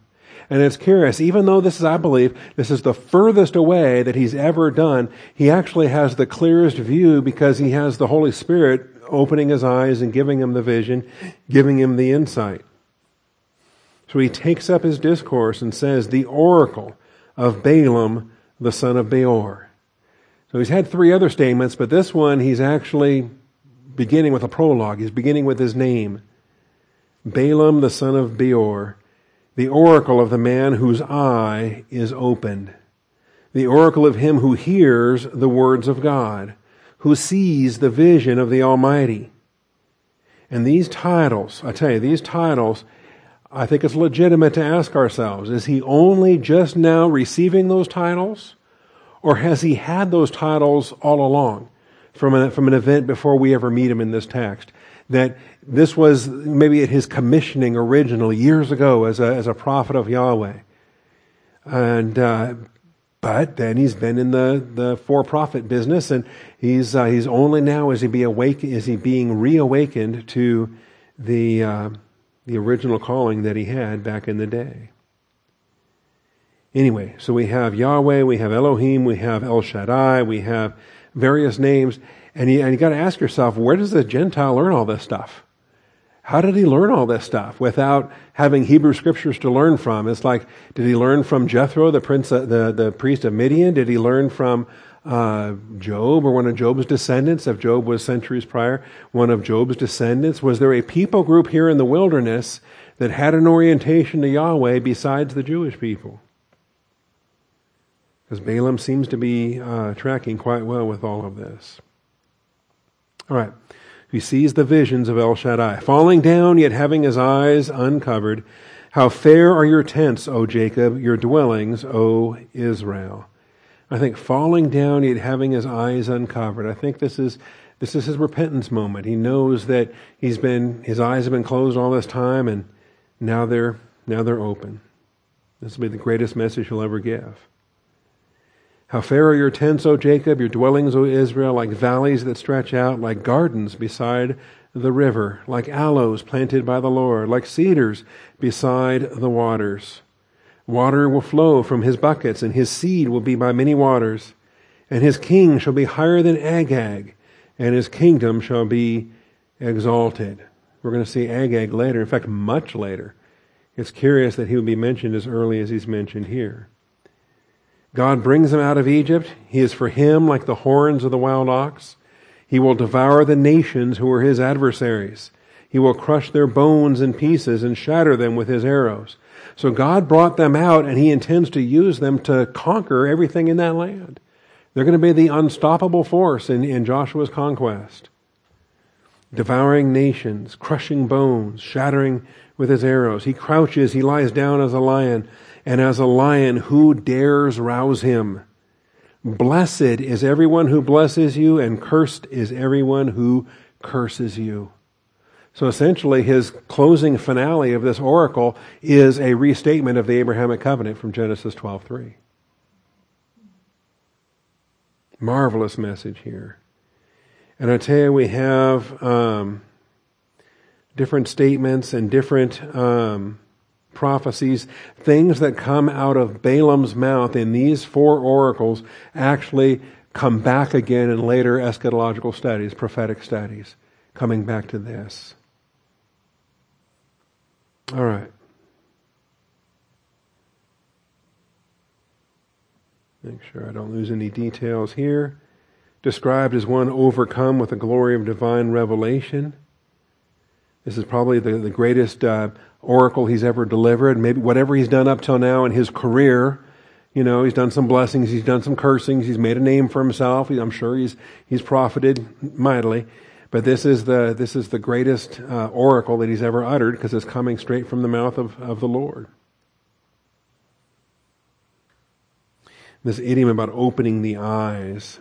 And it's curious, even though this is, I believe, this is the furthest away that he's ever done, he actually has the clearest view because he has the Holy Spirit opening his eyes and giving him the vision, giving him the insight. So he takes up his discourse and says, the oracle of Balaam, the son of Beor. So he's had three other statements, but this one he's actually beginning with a prologue. He's beginning with his name. Balaam the son of Beor, the oracle of the man whose eye is opened, the oracle of him who hears the words of God, who sees the vision of the Almighty. And these titles, I tell you, these titles, I think it's legitimate to ask ourselves, is he only just now receiving those titles? Or has he had those titles all along from, a, from an event before we ever meet him in this text? That this was maybe at his commissioning originally years ago as a, as a prophet of Yahweh. And, uh, but then he's been in the, the for-profit business and he's, uh, he's only now is he be awake, is he being reawakened to the, uh, the original calling that he had back in the day. Anyway, so we have Yahweh, we have Elohim, we have El Shaddai, we have various names, and you, and you got to ask yourself, where does the Gentile learn all this stuff? How did he learn all this stuff without having Hebrew scriptures to learn from? It's like, did he learn from Jethro, the prince, the, the priest of Midian? Did he learn from uh, Job or one of Job's descendants? If Job was centuries prior, one of Job's descendants. Was there a people group here in the wilderness that had an orientation to Yahweh besides the Jewish people? Because Balaam seems to be uh, tracking quite well with all of this. All right. He sees the visions of El Shaddai, falling down yet having his eyes uncovered. How fair are your tents, O Jacob, your dwellings, O Israel. I think falling down yet having his eyes uncovered. I think this is this is his repentance moment. He knows that he's been his eyes have been closed all this time and now they're now they're open. This will be the greatest message he'll ever give. How fair are your tents, O Jacob, your dwellings, O Israel, like valleys that stretch out, like gardens beside the river, like aloes planted by the Lord, like cedars beside the waters. Water will flow from his buckets, and his seed will be by many waters. And his king shall be higher than Agag, and his kingdom shall be exalted. We're going to see Agag later, in fact, much later. It's curious that he will be mentioned as early as he's mentioned here. God brings him out of Egypt. He is for him like the horns of the wild ox. He will devour the nations who are his adversaries. He will crush their bones in pieces and shatter them with his arrows. So God brought them out and he intends to use them to conquer everything in that land. They're going to be the unstoppable force in, in Joshua's conquest. Devouring nations, crushing bones, shattering with his arrows. He crouches, he lies down as a lion and as a lion, who dares rouse him? Blessed is everyone who blesses you, and cursed is everyone who curses you. So essentially, his closing finale of this oracle is a restatement of the Abrahamic covenant from Genesis 12:3. Marvelous message here. And I tell you, we have um, different statements and different um, prophecies, things that come out of Balaam's mouth in these four oracles actually come back again in later eschatological studies, prophetic studies, coming back to this. All right. Make sure I don't lose any details here. Described as one overcome with the glory of divine revelation. This is probably the, the greatest uh, oracle he's ever delivered. Maybe whatever he's done up till now in his career, you know, he's done some blessings, he's done some cursings, he's made a name for himself. I'm sure he's he's profited mightily. But this is the this is the greatest uh, oracle that he's ever uttered because it's coming straight from the mouth of, of the Lord. This idiom about opening the eyes.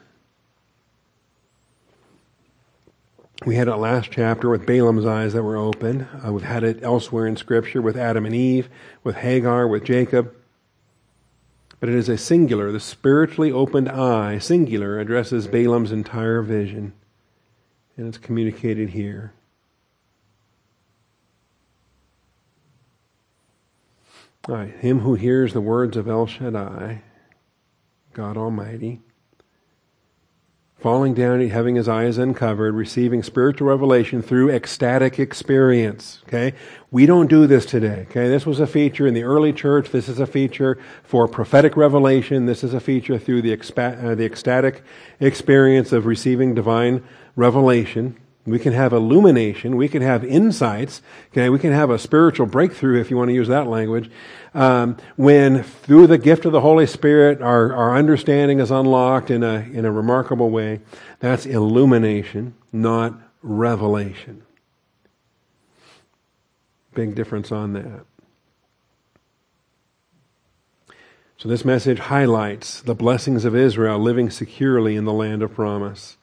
We had it last chapter with Balaam's eyes that were open. Uh, we've had it elsewhere in Scripture with Adam and Eve, with Hagar, with Jacob. But it is a singular, the spiritually opened eye, singular, addresses Balaam's entire vision. And it's communicated here. All right, him who hears the words of El Shaddai, God Almighty, falling down, having his eyes uncovered, receiving spiritual revelation through ecstatic experience. Okay? We don't do this today. Okay? This was a feature in the early church. This is a feature for prophetic revelation. This is a feature through the, expa- uh, the ecstatic experience of receiving divine revelation. We can have illumination. We can have insights. Okay, we can have a spiritual breakthrough, if you want to use that language, um, when through the gift of the Holy Spirit, our, our understanding is unlocked in a in a remarkable way. That's illumination, not revelation. Big difference on that. So this message highlights the blessings of Israel living securely in the land of promise.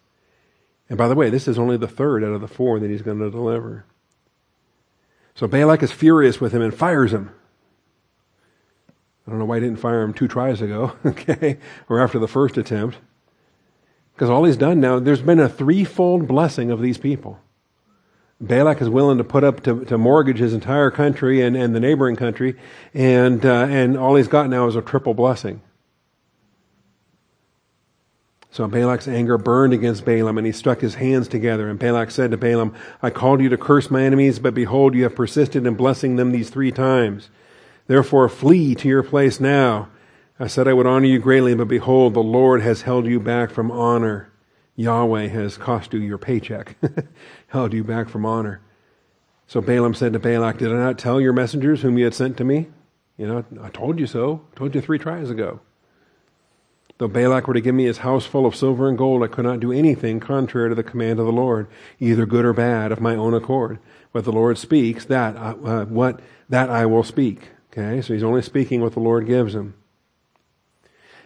And by the way, this is only the third out of the four that he's going to deliver. So Balak is furious with him and fires him. I don't know why he didn't fire him two tries ago, okay, or after the first attempt. Because all he's done now, there's been a threefold blessing of these people. Balak is willing to put up to, to mortgage his entire country and, and the neighboring country, and, uh, and all he's got now is a triple blessing. So Balak's anger burned against Balaam, and he struck his hands together. And Balak said to Balaam, I called you to curse my enemies, but behold, you have persisted in blessing them these three times. Therefore, flee to your place now. I said I would honor you greatly, but behold, the Lord has held you back from honor. Yahweh has cost you your paycheck, held you back from honor. So Balaam said to Balak, Did I not tell your messengers whom you had sent to me? You know, I told you so. I told you three tries ago. Though Balak were to give me his house full of silver and gold, I could not do anything contrary to the command of the Lord, either good or bad, of my own accord. What the Lord speaks, that uh, what that I will speak. Okay, so he's only speaking what the Lord gives him.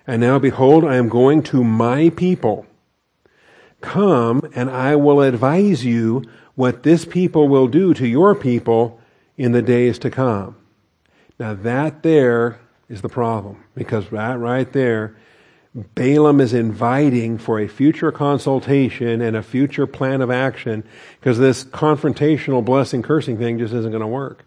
And now, behold, I am going to my people. Come, and I will advise you what this people will do to your people in the days to come. Now, that there is the problem, because that right there Balaam is inviting for a future consultation and a future plan of action because this confrontational blessing cursing thing just isn't going to work.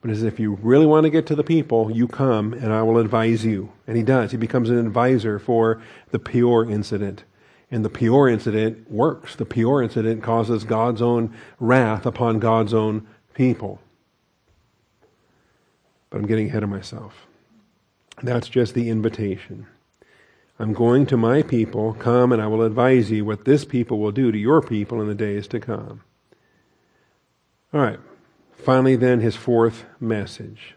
But as if you really want to get to the people, you come and I will advise you. And he does. He becomes an advisor for the Peor incident. And the Peor incident works. The Peor incident causes God's own wrath upon God's own people. But I'm getting ahead of myself. That's just the invitation. I'm going to my people. Come and I will advise you what this people will do to your people in the days to come. All right. Finally, then, his fourth message.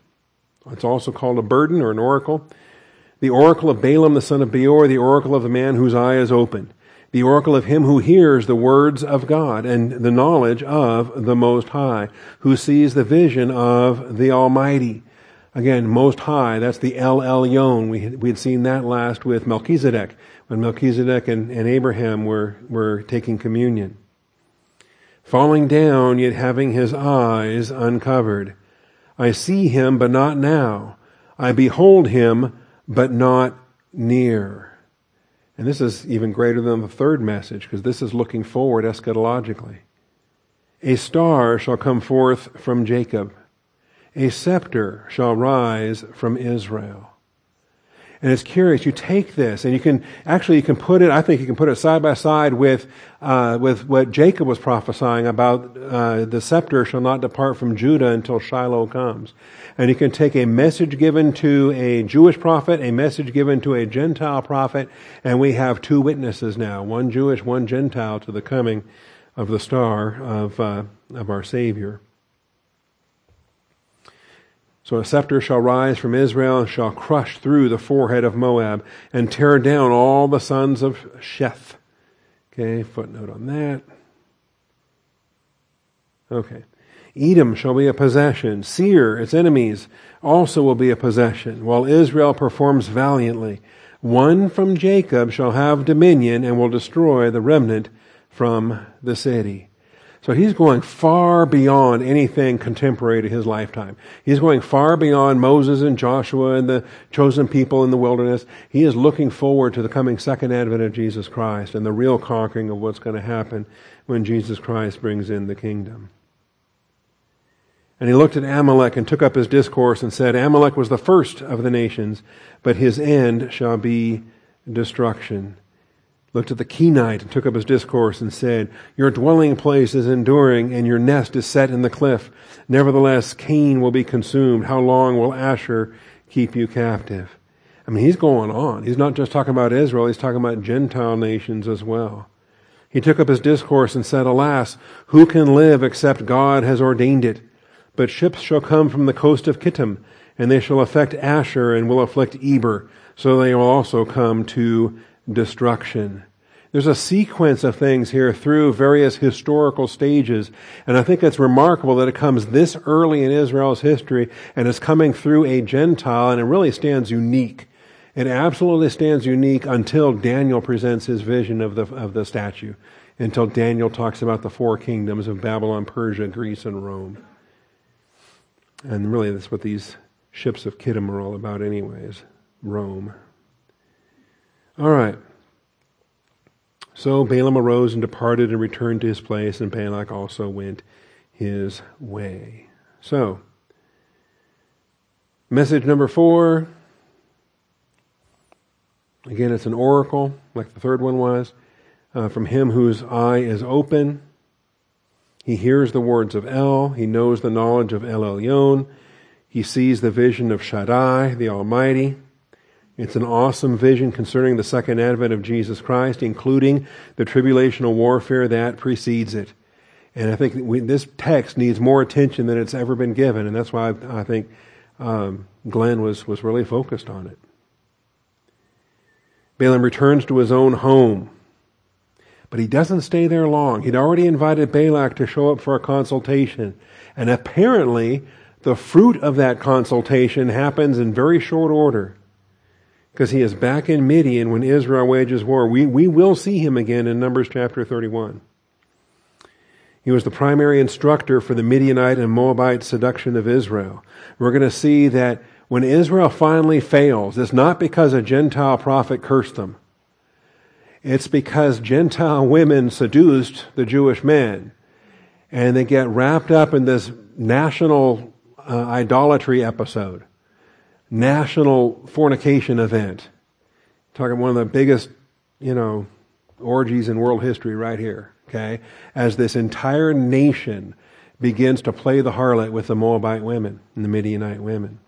It's also called a burden or an oracle. The oracle of Balaam the son of Beor, the oracle of the man whose eye is open, the oracle of him who hears the words of God and the knowledge of the Most High, who sees the vision of the Almighty. Again, Most High, that's the El Elyon. We, we had seen that last with Melchizedek, when Melchizedek and, and Abraham were, were taking communion. Falling down, yet having his eyes uncovered. I see him, but not now. I behold him, but not near. And this is even greater than the third message, because this is looking forward eschatologically. A star shall come forth from Jacob a scepter shall rise from Israel. And it's curious. You take this, and you can actually you can put it. I think you can put it side by side with uh, with what Jacob was prophesying about. Uh, the scepter shall not depart from Judah until Shiloh comes. And you can take a message given to a Jewish prophet, a message given to a Gentile prophet, and we have two witnesses now: one Jewish, one Gentile, to the coming of the star of uh, of our Savior. So a scepter shall rise from Israel and shall crush through the forehead of Moab and tear down all the sons of Sheth. Okay, footnote on that. Okay. Edom shall be a possession. Seir, its enemies, also will be a possession, while Israel performs valiantly. One from Jacob shall have dominion and will destroy the remnant from the city. So he's going far beyond anything contemporary to his lifetime. He's going far beyond Moses and Joshua and the chosen people in the wilderness. He is looking forward to the coming second advent of Jesus Christ and the real conquering of what's going to happen when Jesus Christ brings in the kingdom. And he looked at Amalek and took up his discourse and said, Amalek was the first of the nations, but his end shall be destruction looked at the Kenite and took up his discourse and said, Your dwelling place is enduring, and your nest is set in the cliff. Nevertheless, Cain will be consumed. How long will Asher keep you captive? I mean, he's going on. He's not just talking about Israel, he's talking about Gentile nations as well. He took up his discourse and said, Alas, who can live except God has ordained it? But ships shall come from the coast of Kittim, and they shall affect Asher and will afflict Eber, so they will also come to destruction. There's a sequence of things here through various historical stages, and I think it's remarkable that it comes this early in Israel's history and is coming through a Gentile, and it really stands unique. It absolutely stands unique until Daniel presents his vision of the, of the statue, until Daniel talks about the four kingdoms of Babylon, Persia, Greece, and Rome. And really, that's what these ships of Kittim are all about, anyways Rome. All right. So Balaam arose and departed and returned to his place, and Balak also went his way. So, message number four. Again, it's an oracle, like the third one was, uh, from him whose eye is open. He hears the words of El. He knows the knowledge of El Elyon. He sees the vision of Shaddai, the Almighty. It's an awesome vision concerning the second advent of Jesus Christ, including the tribulational warfare that precedes it. And I think we, this text needs more attention than it's ever been given, and that's why I, I think um, Glenn was, was really focused on it. Balaam returns to his own home, but he doesn't stay there long. He'd already invited Balak to show up for a consultation, and apparently the fruit of that consultation happens in very short order because he is back in Midian when Israel wages war. We, we will see him again in Numbers chapter 31. He was the primary instructor for the Midianite and Moabite seduction of Israel. We're going to see that when Israel finally fails, it's not because a Gentile prophet cursed them. It's because Gentile women seduced the Jewish men. And they get wrapped up in this national uh, idolatry episode national fornication event. Talking one of the biggest, you know, orgies in world history right here, okay? As this entire nation begins to play the harlot with the Moabite women and the Midianite women.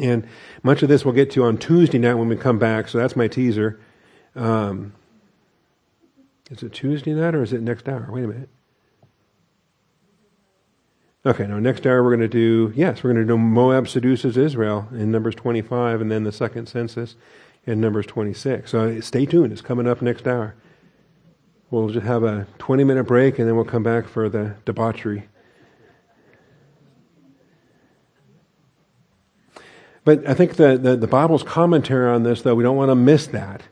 And much of this we'll get to on Tuesday night when we come back, so that's my teaser. Um, is it Tuesday night or is it next hour? Wait a minute. Okay, now next hour we're going to do, yes, we're going to do Moab seduces Israel in Numbers 25 and then the second census in Numbers 26. So stay tuned, it's coming up next hour. We'll just have a 20 minute break and then we'll come back for the debauchery. But I think the, the, the Bible's commentary on this, though, we don't want to miss that.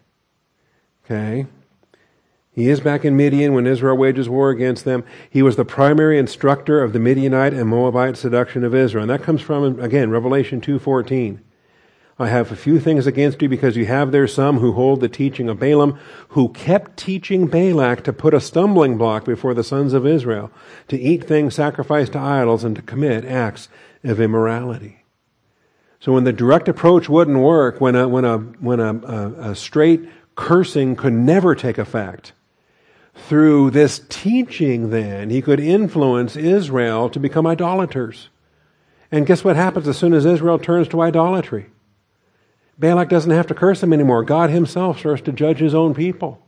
Okay? He is back in Midian when Israel wages war against them. He was the primary instructor of the Midianite and Moabite seduction of Israel. And that comes from, again, Revelation 2.14. I have a few things against you because you have there some who hold the teaching of Balaam, who kept teaching Balak to put a stumbling block before the sons of Israel, to eat things sacrificed to idols and to commit acts of immorality. So when the direct approach wouldn't work, when a, when a, when a, a, a straight cursing could never take effect, through this teaching, then, he could influence Israel to become idolaters. And guess what happens as soon as Israel turns to idolatry? Balak doesn't have to curse them anymore. God himself starts to judge his own people.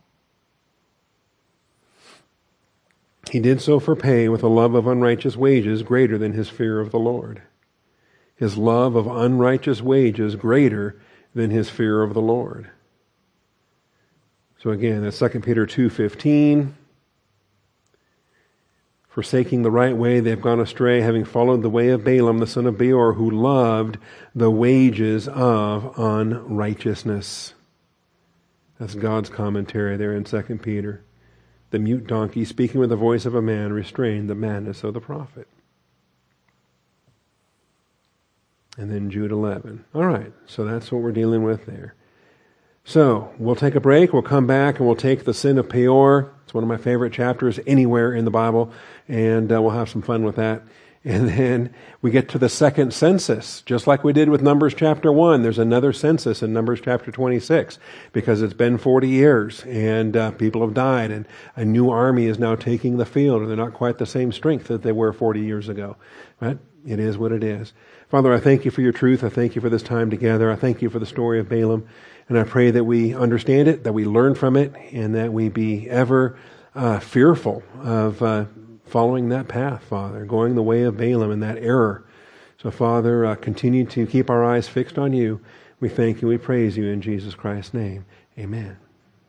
He did so for pay with a love of unrighteous wages greater than his fear of the Lord. His love of unrighteous wages greater than his fear of the Lord. So again, that's 2 Peter 2.15. Forsaking the right way, they have gone astray, having followed the way of Balaam, the son of Beor, who loved the wages of unrighteousness. That's God's commentary there in 2 Peter. The mute donkey, speaking with the voice of a man, restrained the madness of the prophet. And then Jude 11. All right, so that's what we're dealing with there. So we'll take a break. We'll come back and we'll take the sin of Peor. It's one of my favorite chapters anywhere in the Bible, and uh, we'll have some fun with that. And then we get to the second census, just like we did with Numbers chapter 1. There's another census in Numbers chapter 26 because it's been 40 years and uh, people have died and a new army is now taking the field and they're not quite the same strength that they were 40 years ago. Right? It is what it is. Father, I thank you for your truth. I thank you for this time together. I thank you for the story of Balaam. And I pray that we understand it, that we learn from it, and that we be ever uh, fearful of uh, following that path, Father, going the way of Balaam and that error. So, Father, uh, continue to keep our eyes fixed on you. We thank you, we praise you in Jesus Christ's name. Amen.